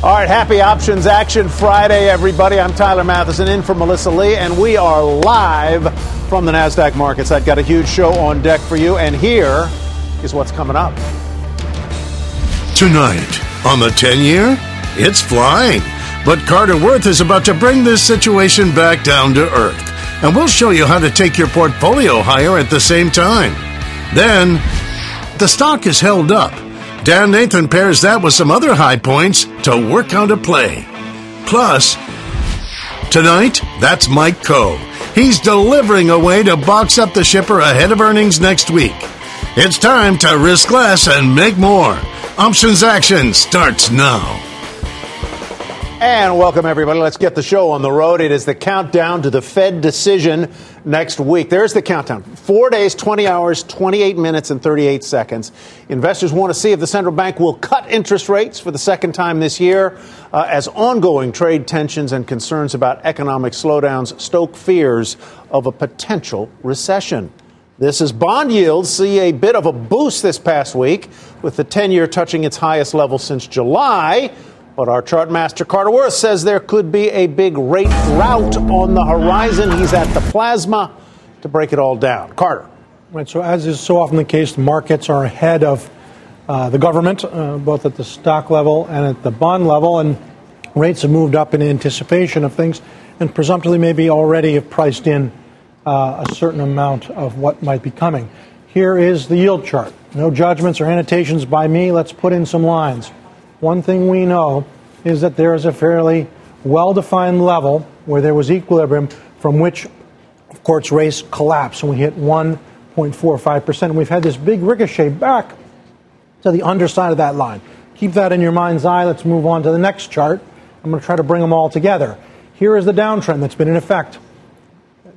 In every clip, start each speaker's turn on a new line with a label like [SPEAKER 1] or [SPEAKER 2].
[SPEAKER 1] All right, happy Options Action Friday, everybody. I'm Tyler Mathisen in for Melissa Lee, and we are live from the NASDAQ markets. I've got a huge show on deck for you, and here is what's coming up.
[SPEAKER 2] Tonight, on the 10 year, it's flying. But Carter Worth is about to bring this situation back down to earth. And we'll show you how to take your portfolio higher at the same time. Then, the stock is held up Dan Nathan pairs that with some other high points to work out a play. Plus, tonight, that's Mike Khouw. He's delivering a way to box up the shipper ahead of earnings next week. It's time to risk less and make more. Options Action starts now.
[SPEAKER 1] And welcome, everybody. Let's get the show on the road. It is the countdown to the Fed decision next week. There's the countdown. Four days, 20 hours, 28 minutes, and 38 seconds. Investors want to see if the central bank will cut interest rates for the second time this year uh, as ongoing trade tensions and concerns about economic slowdowns stoke fears of a potential recession. This is bond yields see a bit of a boost this past week, with the 10 year touching its highest level since July. But our chart master Carter Worth says there could be a big rate rout on the horizon. He's at the plasma to break it all down. Carter.
[SPEAKER 3] Right. So, as is so often the case, the markets are ahead of uh, the government, uh, both at the stock level and at the bond level, and rates have moved up in anticipation of things, and presumptively maybe already have priced in uh, a certain amount of what might be coming. Here is the yield chart. No judgments or annotations by me. Let's put in some lines. One thing we know is that there is a fairly well defined level where there was equilibrium from which, of course, race collapsed and we hit 1.45%. And we've had this big ricochet back to the underside of that line. Keep that in your mind's eye. Let's move on to the next chart. I'm going to try to bring them all together. Here is the downtrend that's been in effect.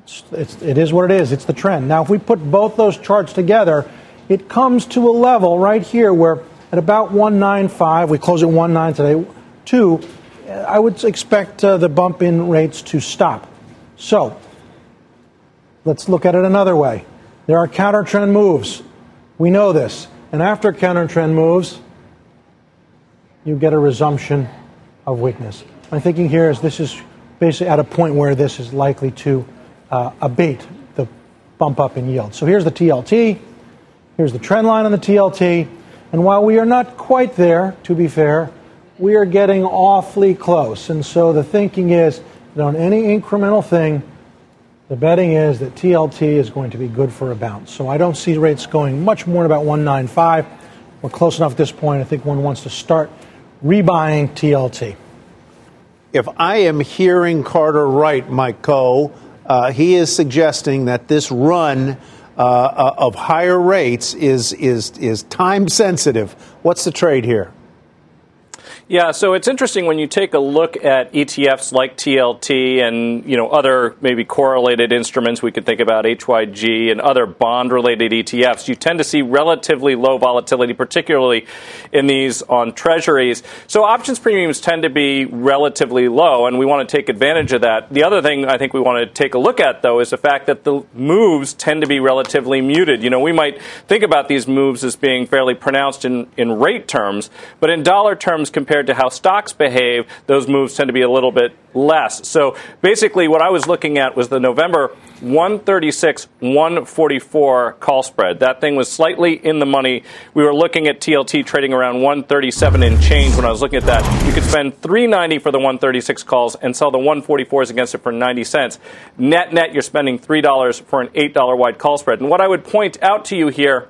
[SPEAKER 3] It's, it's, it is what it is. It's the trend. Now, if we put both those charts together, it comes to a level right here where at about 195. We close at 19 today. Two, I would expect uh, the bump in rates to stop. So let's look at it another way. There are counter trend moves. We know this. And after counter trend moves, you get a resumption of weakness. My thinking here is this is basically at a point where this is likely to uh, abate the bump up in yield. So here's the TLT. Here's the trend line on the TLT. And while we are not quite there, to be fair, we are getting awfully close. And so the thinking is that on any incremental thing, the betting is that TLT is going to be good for a bounce. So I don't see rates going much more than about 195. We're close enough at this point. I think one wants to start rebuying TLT.
[SPEAKER 1] If I am hearing Carter right, Mike Khouw, uh, he is suggesting that this run uh, uh, of higher rates is, is, is time sensitive. What's the trade here?
[SPEAKER 4] Yeah, so it's interesting when you take a look at ETFs like TLT and you know other maybe correlated instruments. We could think about HYG and other bond-related ETFs. You tend to see relatively low volatility, particularly in these on Treasuries. So options premiums tend to be relatively low, and we want to take advantage of that. The other thing I think we want to take a look at though is the fact that the moves tend to be relatively muted. You know, we might think about these moves as being fairly pronounced in in rate terms, but in dollar terms compared compared to how stocks behave, those moves tend to be a little bit less. So basically, what I was looking at was the November 136 144 call spread. That thing was slightly in the money. We were looking at TLT trading around 137 and change when I was looking at that. You could spend 390 for the 136 calls and sell the 144s against it for 90 cents. Net net, you're spending $3 for an $8 wide call spread. And what I would point out to you here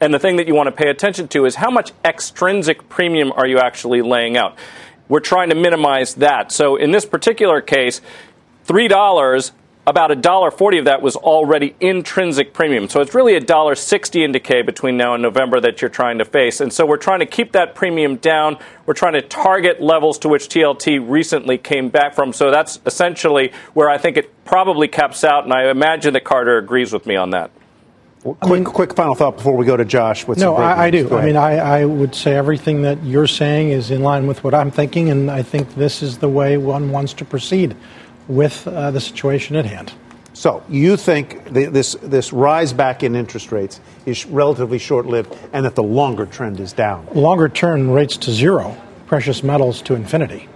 [SPEAKER 4] and the thing that you want to pay attention to is how much extrinsic premium are you actually laying out? We're trying to minimize that. So in this particular case, $3 about a dollar forty of that was already intrinsic premium. So it's really a dollar sixty in decay between now and November that you're trying to face. And so we're trying to keep that premium down. We're trying to target levels to which TLT recently came back from. So that's essentially where I think it probably caps out. And I imagine that Carter agrees with me on that.
[SPEAKER 1] Well, quick, mean, quick final thought before we go to Josh. With
[SPEAKER 3] no, I, I, do. I mean, I, I, would say everything that you're saying is in line with what I'm thinking, and I think this is the way one wants to proceed with uh, the situation at hand.
[SPEAKER 1] So you think the, this this rise back in interest rates is relatively short lived, and that the longer trend is down?
[SPEAKER 3] Longer term rates to zero, precious metals to infinity.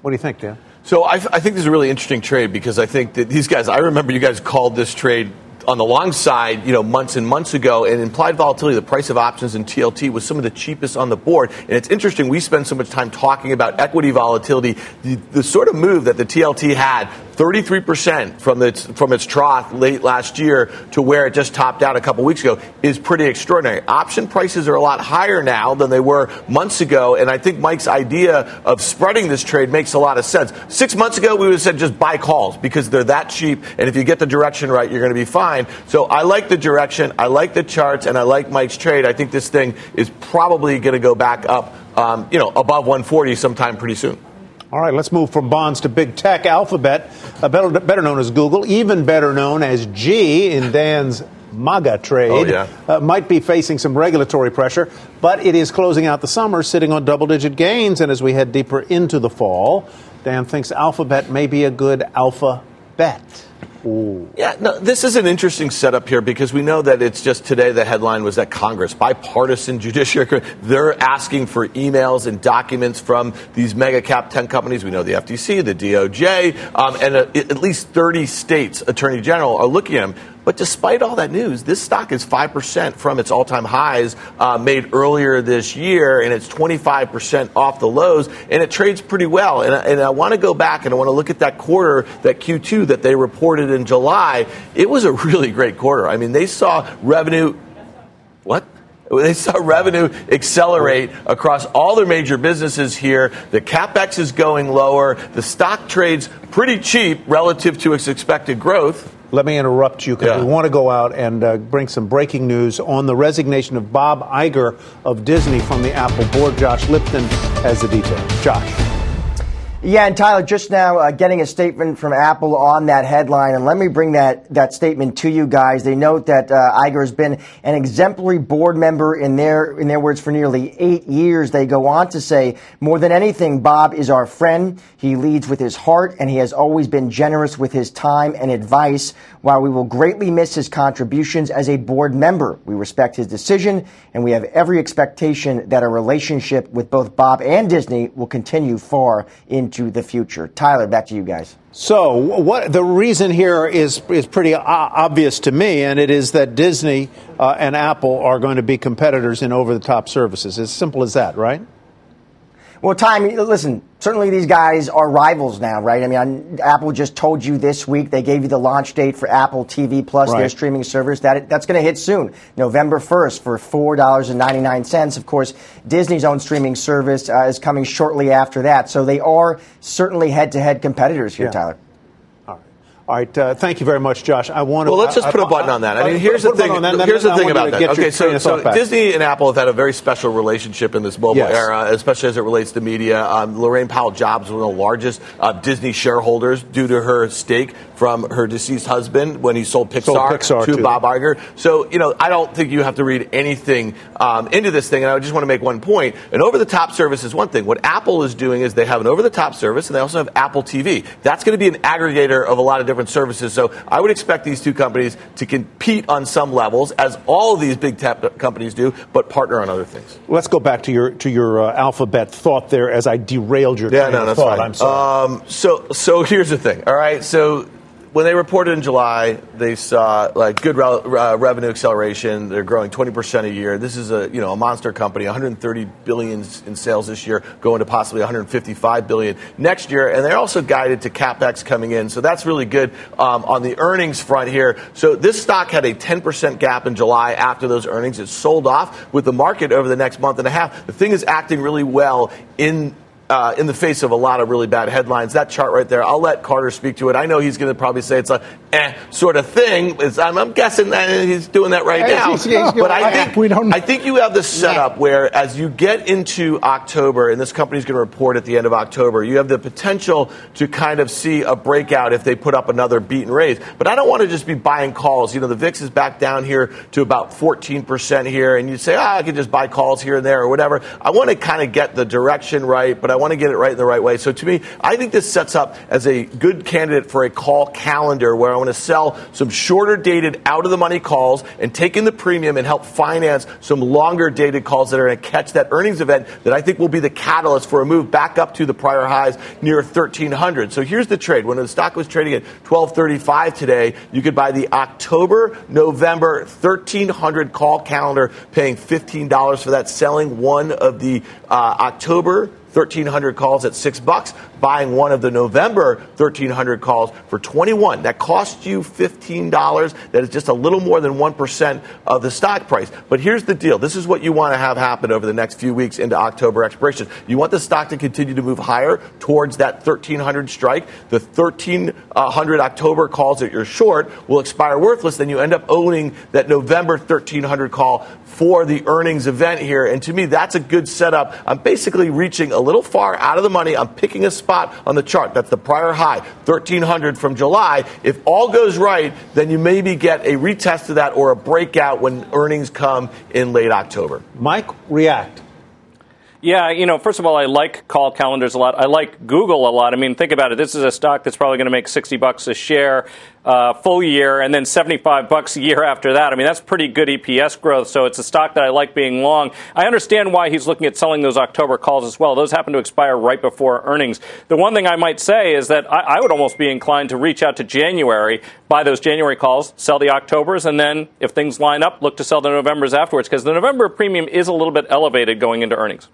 [SPEAKER 1] What do you think, Dan?
[SPEAKER 5] So I, I think this is a really interesting trade because I think that these guys. I remember you guys called this trade on the long side, you know, months and months ago, and implied volatility, the price of options in TLT was some of the cheapest on the board. And it's interesting, we spend so much time talking about equity volatility. The, the sort of move that the TLT had 33% from its from its trough late last year to where it just topped out a couple weeks ago is pretty extraordinary. Option prices are a lot higher now than they were months ago, and I think Mike's idea of spreading this trade makes a lot of sense. Six months ago, we would have said just buy calls because they're that cheap, and if you get the direction right, you're going to be fine. So I like the direction, I like the charts, and I like Mike's trade. I think this thing is probably going to go back up, um, you know, above 140 sometime pretty soon.
[SPEAKER 1] All right, let's move from bonds to big tech. Alphabet, uh, better, better, known as Google, even better known as G in Dan's MAGA trade, oh,
[SPEAKER 5] yeah.
[SPEAKER 1] uh, might be facing some regulatory pressure, but it is closing out the summer sitting on double digit gains. And as we head deeper into the fall, Dan thinks Alphabet may be a good alpha bet.
[SPEAKER 5] Ooh. Yeah, no, this is an interesting setup here because we know that it's just today the headline was that Congress, bipartisan judiciary, they're asking for emails and documents from these mega cap 10 companies. We know the FTC, the DOJ, um, and a, at least 30 states attorney general are looking at them. But despite all that news, this stock is 5% from its all time highs uh, made earlier this year, and it's 25% off the lows, and it trades pretty well. And, and I want to go back and I want to look at that quarter, that Q2 that they reported in July. It was a really great quarter. I mean, they saw revenue. What? They saw revenue accelerate across all their major businesses here. The capex is going lower. The stock trades pretty cheap relative to its expected growth
[SPEAKER 1] let me interrupt you because yeah. we want to go out and uh, bring some breaking news on the resignation of Bob Iger of Disney from the Apple board. Josh Lipton has the details. Josh.
[SPEAKER 6] Yeah, and Tyler, just now uh, getting a statement from Apple on that headline, and let me bring that, that statement to you guys. They note that uh, Iger has been an exemplary board member in their in their words for nearly eight years. They go on to say, more than anything, Bob is our friend. He leads with his heart, and he has always been generous with his time and advice. While we will greatly miss his contributions as a board member, we respect his decision, and we have every expectation that a relationship with both Bob and Disney will continue far into the future. Tyler, back to you guys.
[SPEAKER 1] So, what the reason here is is pretty obvious to me, and it is that Disney uh, and Apple are going to be competitors in over-the-top services. As simple as that, right?
[SPEAKER 6] Well, Time, listen, certainly these guys are rivals now, right? I mean, Apple just told you this week they gave you the launch date for Apple TV Plus, right. their streaming service. That that's going to hit soon, November 1st for $4.99. Of course, Disney's own streaming service uh, is coming shortly after that. So they are certainly head-to-head competitors here, yeah. Tyler.
[SPEAKER 1] All right, uh, thank you very much, Josh. I want to.
[SPEAKER 5] Well, let's just put a button on that. I mean, here's the thing. Here's the thing about that. Okay, so, so Disney and Apple have had a very special relationship in this mobile yes. era, especially as it relates to media. Um, Laurene Powell Jobs, one of the largest uh, Disney shareholders, due to her stake from her deceased husband when he sold Pixar, sold Pixar to, Bob Iger. So, you know, I don't think you have to read anything um, into this thing. And I just want to make one point. An over-the-top service is one thing. What Apple is doing is they have an over-the-top service, and they also have Apple TV. That's going to be an aggregator of a lot of different different services. So I would expect these two companies to compete on some levels, as all of these big tech companies do, but partner on other things.
[SPEAKER 1] Let's go back to your to your uh, alphabet thought there, as I derailed your
[SPEAKER 5] yeah, no, that's
[SPEAKER 1] thought.
[SPEAKER 5] Fine. I'm sorry. Um, so so here's the thing. All right, so when they reported in July, they saw like good re- uh, revenue acceleration. They're growing 20% a year. This is a you know a monster company, 130 billion in sales this year, going to possibly 155 billion next year. And they're also guided to capex coming in, so that's really good um, on the earnings front here. So this stock had a 10% gap in July after those earnings. It sold off with the market over the next month and a half. The thing is acting really well in uh, in the face of a lot of really bad headlines. That chart right there, I'll let Carter speak to it. I know he's going to probably say it's a eh sort of thing. I'm, I'm, guessing that he's doing that right now. but I think we don't. I think you have this setup yeah. where as you get into October, and this company's going to report at the end of October, you have the potential to kind of see a breakout if they put up another beat and raise. But I don't want to just be buying calls. You know, the VIX is back down here to about 14% here, and you say, ah, I can just buy calls here and there or whatever. I want to kind of get the direction right, but I want to get it right in the right way. So to me, I think this sets up as a good candidate for a call calendar where I want to sell some shorter dated out of the money calls and take in the premium and help finance some longer dated calls that are going to catch that earnings event that I think will be the catalyst for a move back up to the prior highs near 1300. So here's the trade. When the stock was trading at 1235 today, you could buy the October, November 1300 call calendar paying $15 for that, selling one of the uh, October 1300 calls at six bucks, buying one of the November 1300 calls for 21. That costs you $15. That is just a little more than 1% of the stock price. But here's the deal. This is what you want to have happen over the next few weeks into October expiration. You want the stock to continue to move higher towards that 1300 strike. The 1300 October calls that you're short will expire worthless. Then you end up owning that November 1300 call for the earnings event here. And to me, that's a good setup. I'm basically reaching a little far out of the money. I'm picking a spot on the chart. That's the prior high, 1300 from July. If all goes right, then you maybe get a retest of that or a breakout when earnings come in late October.
[SPEAKER 1] Mike, react.
[SPEAKER 4] Yeah, you know, first of all, I like call calendars a lot. I like Google a lot. I mean, think about it. This is a stock that's probably going to make 60 bucks a share uh, full year and then 75 bucks a year after that. I mean, that's pretty good EPS growth. So it's a stock that I like being long. I understand why he's looking at selling those October calls as well. Those happen to expire right before earnings. The one thing I might say is that I, I would almost be inclined to reach out to January, buy those January calls, sell the Octobers, and then if things line up, look to sell the Novembers afterwards because the November premium is a little bit elevated going into earnings.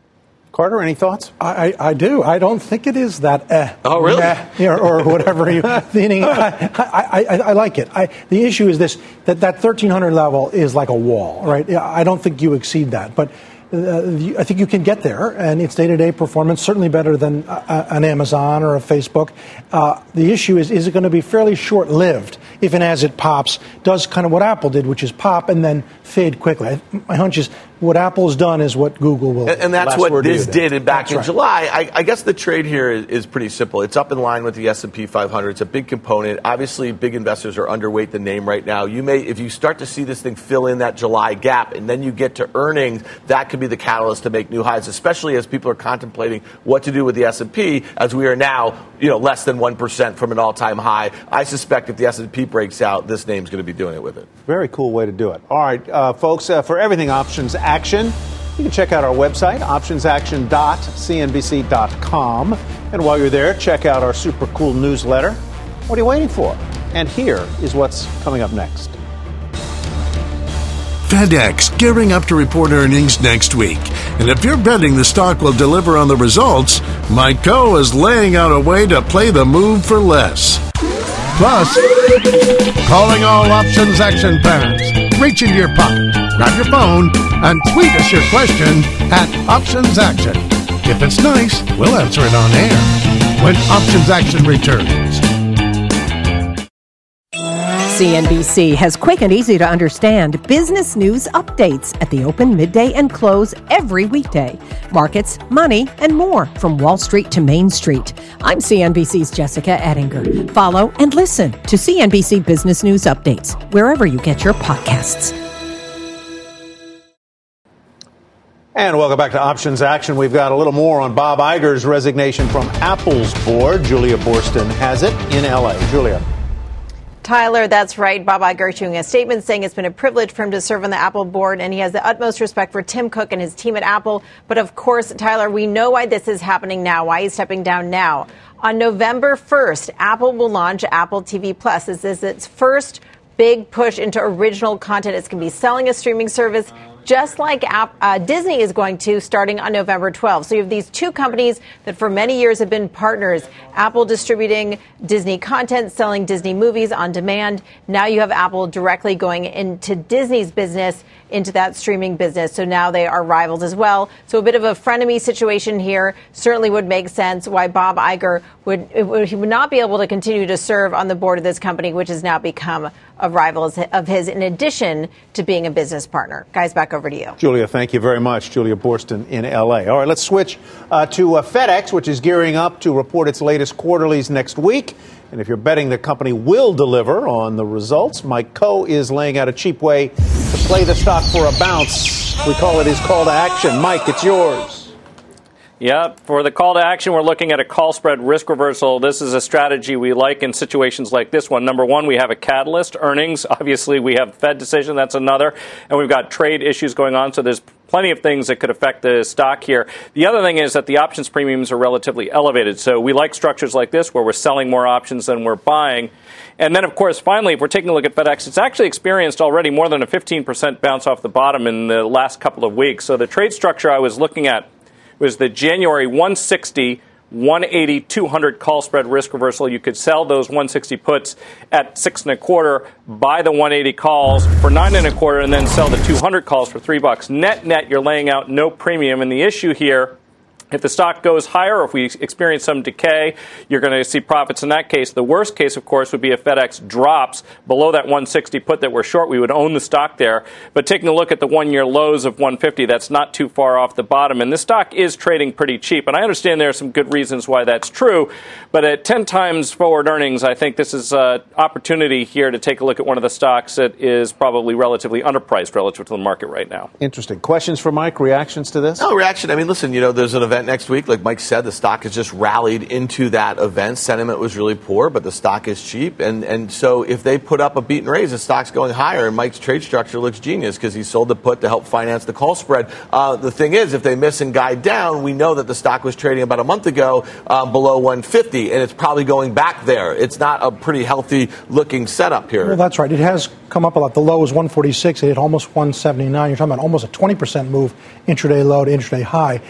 [SPEAKER 1] Carter, any thoughts?
[SPEAKER 3] I, I do. I don't think it is that. Eh,
[SPEAKER 5] oh, really?
[SPEAKER 3] Meh, or, or whatever you meaning. I, I, I, I, like it. I, the issue is this: that that 1300 level is like a wall, right? I don't think you exceed that, but. Uh, I think you can get there, and its day-to-day performance certainly better than uh, an Amazon or a Facebook. Uh, the issue is, is it going to be fairly short-lived if and as it pops, does kind of what Apple did, which is pop and then fade quickly. My hunch is what Apple's done is what Google will.
[SPEAKER 5] And, and that's what this did back that's in right. July. I, I, guess the trade here is, is, pretty simple. It's up in line with the S&P 500. It's a big component. Obviously, big investors are underweight the name right now. You may, if you start to see this thing fill in that July gap, and then you get to earnings, that could be the catalyst to make new highs, especially as people are contemplating what to do with the S&P, as we are now, you know, less than one percent from an all-time high. I suspect if the S&P breaks out, this name's going to be doing it with it.
[SPEAKER 1] Very cool way to do it. All right, uh, folks, uh, for everything options action, you can check out our website, optionsaction.cnbc.com. And while you're there, check out our super cool newsletter. What are you waiting for? And here is what's coming up next.
[SPEAKER 2] FedEx gearing up to report earnings next week. And if you're betting the stock will deliver on the results, Mike Khouw is laying out a way to play the move for less. Plus, calling all options action fans. Reach into your pocket, grab your phone, and tweet us your question at Options Action. If it's nice, we'll answer it on air when Options Action returns.
[SPEAKER 7] CNBC has quick and easy to understand business news updates at the open, midday, and close every weekday. Markets, money, and more from Wall Street to Main Street. I'm CNBC's Jessica Ettinger. Follow and listen to CNBC Business News Updates wherever you get your podcasts.
[SPEAKER 1] And welcome back to Options Action. We've got a little more on Bob Iger's resignation from Apple's board. Julia Boorstin has it in LA. Julia.
[SPEAKER 8] Tyler, that's right. Bob Iger issuing a statement saying it's been a privilege for him to serve on the Apple board, and he has the utmost respect for Tim Cook and his team at Apple. But of course, Tyler, we know why this is happening now, why he's stepping down now. On November 1st, Apple will launch Apple TV Plus. This is its first big push into original content. It's going to be selling a streaming service just like uh, Disney is going to starting on November 12th. So you have these two companies that for many years have been partners. Apple distributing Disney content, selling Disney movies on demand. Now you have Apple directly going into Disney's business into that streaming business. So now they are rivals as well. So a bit of a frenemy situation here certainly would make sense why Bob Iger would, he would not be able to continue to serve on the board of this company, which has now become a rival of his in addition to being a business partner. Guys, back over to you.
[SPEAKER 1] Julia, thank you very much. Julia Boorstin in LA. All right, let's switch uh, to uh, FedEx, which is gearing up to report its latest quarterlies next week. And if you're betting the company will deliver on the results, Mike Khouw is laying out a cheap way to play the stock for a bounce. We call it his call to action. Mike, it's yours.
[SPEAKER 4] Yeah, for the call to action, we're looking at a call spread risk reversal. This is a strategy we like in situations like this one. Number one, we have a catalyst, earnings. Obviously, we have Fed decision, that's another. And we've got trade issues going on, so there's plenty of things that could affect the stock here. The other thing is that the options premiums are relatively elevated. So we like structures like this where we're selling more options than we're buying. And then, of course, finally, if we're taking a look at FedEx, it's actually experienced already more than a 15% bounce off the bottom in the last couple of weeks. So the trade structure I was looking at was the January 160 180 200 call spread risk reversal. You could sell those 160 puts at six and a quarter, buy the 180 calls for nine and a quarter, and then sell the 200 calls for three bucks. Net net, you're laying out no premium. And the issue here if the stock goes higher, or if we experience some decay, you're going to see profits in that case. The worst case, of course, would be if FedEx drops below that 160 put that we're short. We would own the stock there. But taking a look at the one year lows of 150, that's not too far off the bottom. And this stock is trading pretty cheap. And I understand there are some good reasons why that's true. But at 10 times forward earnings, I think this is an opportunity here to take a look at one of the stocks that is probably relatively underpriced relative to the market right now.
[SPEAKER 1] Interesting. Questions for Mike? Reactions to this?
[SPEAKER 5] No, reaction. I mean, listen, you know, there's an event event next week. Like Mike said, the stock has just rallied into that event. Sentiment was really poor, but the stock is cheap. And, and so if they put up a beat and raise, the stock's going higher. And Mike's trade structure looks genius because he sold the put to help finance the call spread. Uh, the thing is, if they miss and guide down, we know that the stock was trading about a month ago uh, below 150, and it's probably going back there. It's not a pretty healthy looking setup here.
[SPEAKER 3] Well, that's right. It has come up a lot. The low was 146. It hit almost 179. You're talking about almost a 20% move intraday low to intraday high.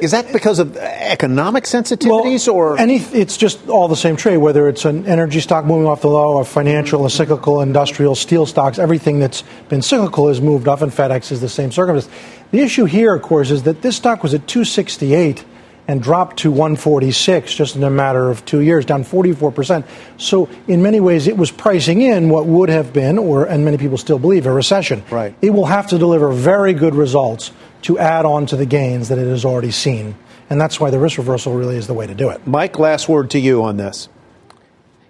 [SPEAKER 1] Is that because of economic sensitivities
[SPEAKER 3] well,
[SPEAKER 1] or
[SPEAKER 3] any? It's just all the same trade. Whether it's an energy stock moving off the low, a financial, a cyclical, industrial, steel stocks, everything that's been cyclical has moved up, and FedEx is the same circumstance. The issue here, of course, is that this stock was at 268 and dropped to 146 just in a matter of two years, down 44%. So, in many ways, it was pricing in what would have been, or and many people still believe, a recession.
[SPEAKER 1] Right.
[SPEAKER 3] It will have to deliver very good results to add on to the gains that it has already seen. And that's why the risk reversal really is the way to do it.
[SPEAKER 1] Mike, last word to you on this.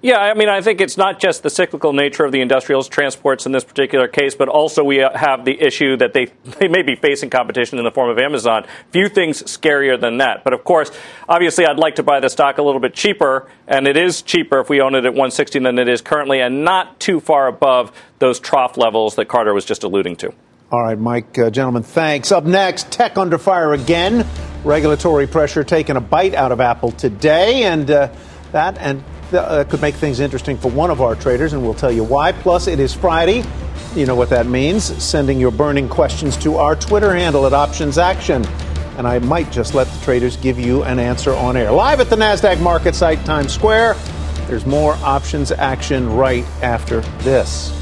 [SPEAKER 4] Yeah, I mean, I think it's not just the cyclical nature of the industrials transports in this particular case, but also we have the issue that they, they may be facing competition in the form of Amazon. Few things scarier than that. But of course, obviously, I'd like to buy the stock a little bit cheaper, and it is cheaper if we own it at 160 than it is currently, and not too far above those trough levels that Carter was just alluding to.
[SPEAKER 1] All right, Mike, uh, gentlemen, thanks. Up next, tech under fire again. Regulatory pressure taking a bite out of Apple today, and uh, that and uh, could make things interesting for one of our traders, and we'll tell you why. Plus, it is Friday. You know what that means. Sending your burning questions to our Twitter handle at Options Action. And I might just let the traders give you an answer on air. Live at the NASDAQ market site, Times Square. There's more Options Action right after this.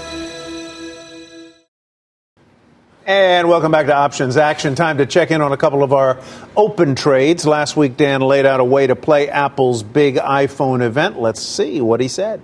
[SPEAKER 1] And welcome back to Options Action. Time to check in on a couple of our open trades. Last week, Dan laid out a way to play Apple's big iPhone event. Let's see what he said.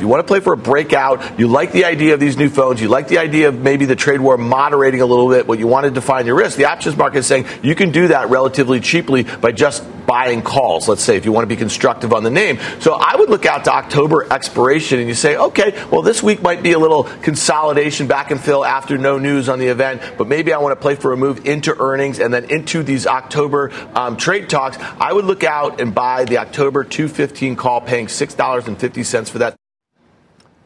[SPEAKER 5] If you want to play for a breakout, you like the idea of these new phones, you like the idea of maybe the trade war moderating a little bit, what you want to define your risk, the options market is saying you can do that relatively cheaply by just buying calls, let's say, if you want to be constructive on the name. So I would look out to October expiration and you say, okay, well, this week might be a little consolidation back and fill after no news on the event, but maybe I want to play for a move into earnings and then into these October um, trade talks. I would look out and buy the October 215 call, paying $6.50 for that.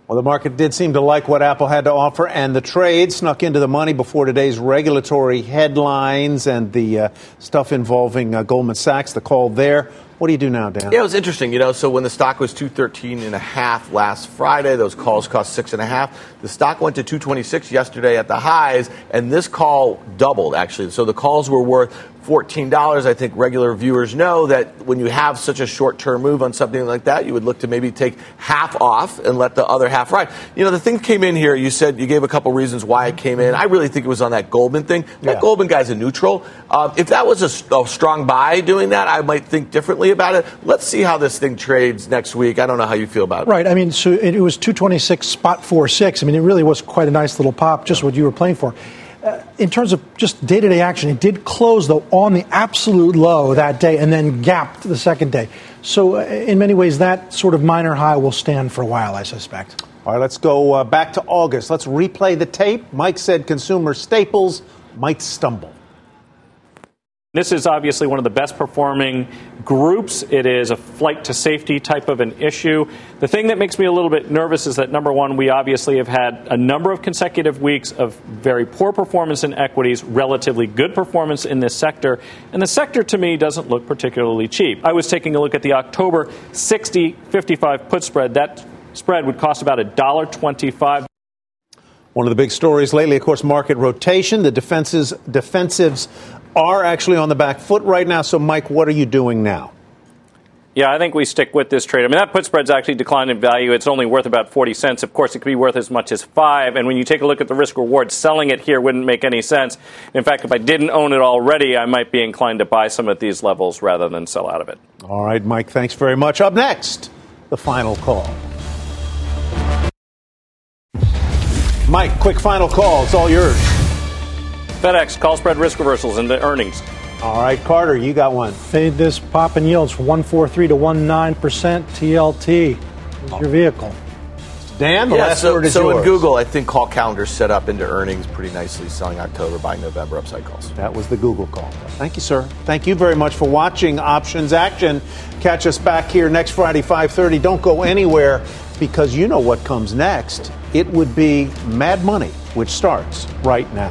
[SPEAKER 1] Well, the market did seem to like what Apple had to offer, and the trade snuck into the money before today's regulatory headlines and the uh, stuff involving uh, Goldman Sachs, the call there. What do you do now, Dan?
[SPEAKER 5] Yeah, it was interesting. You know, so when the stock was 213 and a half last Friday, those calls cost six and a half. The stock went to 226 yesterday at the highs, and this call doubled actually. So the calls were worth $14. I think regular viewers know that when you have such a short term move on something like that, you would look to maybe take half off and let the other half ride. You know, the thing came in here, you said you gave a couple reasons why it came in. I really think it was on that Goldman thing. That yeah. Goldman guy's a neutral. Um, if that was a, a, strong buy doing that, I might think differently about it. Let's see how this thing trades next week. I don't know how you feel about it.
[SPEAKER 3] Right. I mean, so it was 226 spot 46. I mean, it really was quite a nice little pop, just what you were playing for. Uh, in terms of just day to day action, it did close, though, on the absolute low that day and then gapped the second day. So, uh, in many ways, that sort of minor high will stand for a while, I suspect.
[SPEAKER 1] All right, let's go uh, back to August. Let's replay the tape. Mike said consumer staples might stumble.
[SPEAKER 4] This is obviously one of the best performing groups. It is a flight to safety type of an issue. The thing that makes me a little bit nervous is that number one, we obviously have had a number of consecutive weeks of very poor performance in equities, relatively good performance in this sector, and the sector to me doesn't look particularly cheap. I was taking a look at the October 60 55 put spread. That spread would cost about $1.25.
[SPEAKER 1] One of the big stories lately, of course, market rotation. The defenses, defensives are actually on the back foot right now. So, Mike, what are you doing now?
[SPEAKER 4] Yeah, I think we stick with this trade. I mean, that put spread's actually declined in value. It's only worth about 40 cents. Of course, it could be worth as much as five. And when you take a look at the risk reward, selling it here wouldn't make any sense. In fact, if I didn't own it already, I might be inclined to buy some at these levels rather than sell out of it.
[SPEAKER 1] All right, Mike, thanks very much. Up next, the final call. Mike, quick final call. It's all yours.
[SPEAKER 4] FedEx call spread risk reversals into earnings.
[SPEAKER 1] All right, Carter, you got one.
[SPEAKER 3] Fade this pop in yields from 143 to 19% TLT. Is your vehicle.
[SPEAKER 1] Dan, the
[SPEAKER 5] yeah,
[SPEAKER 1] last
[SPEAKER 5] so,
[SPEAKER 1] word is
[SPEAKER 5] so
[SPEAKER 1] yours.
[SPEAKER 5] in Google, I think call calendars set up into earnings pretty nicely, selling October, buying November upside calls.
[SPEAKER 1] That was the Google call. Thank you, sir. Thank you very much for watching Options Action. Catch us back here next Friday, 5:30. Don't go anywhere because you know what comes next. It would be Mad Money, which starts right now.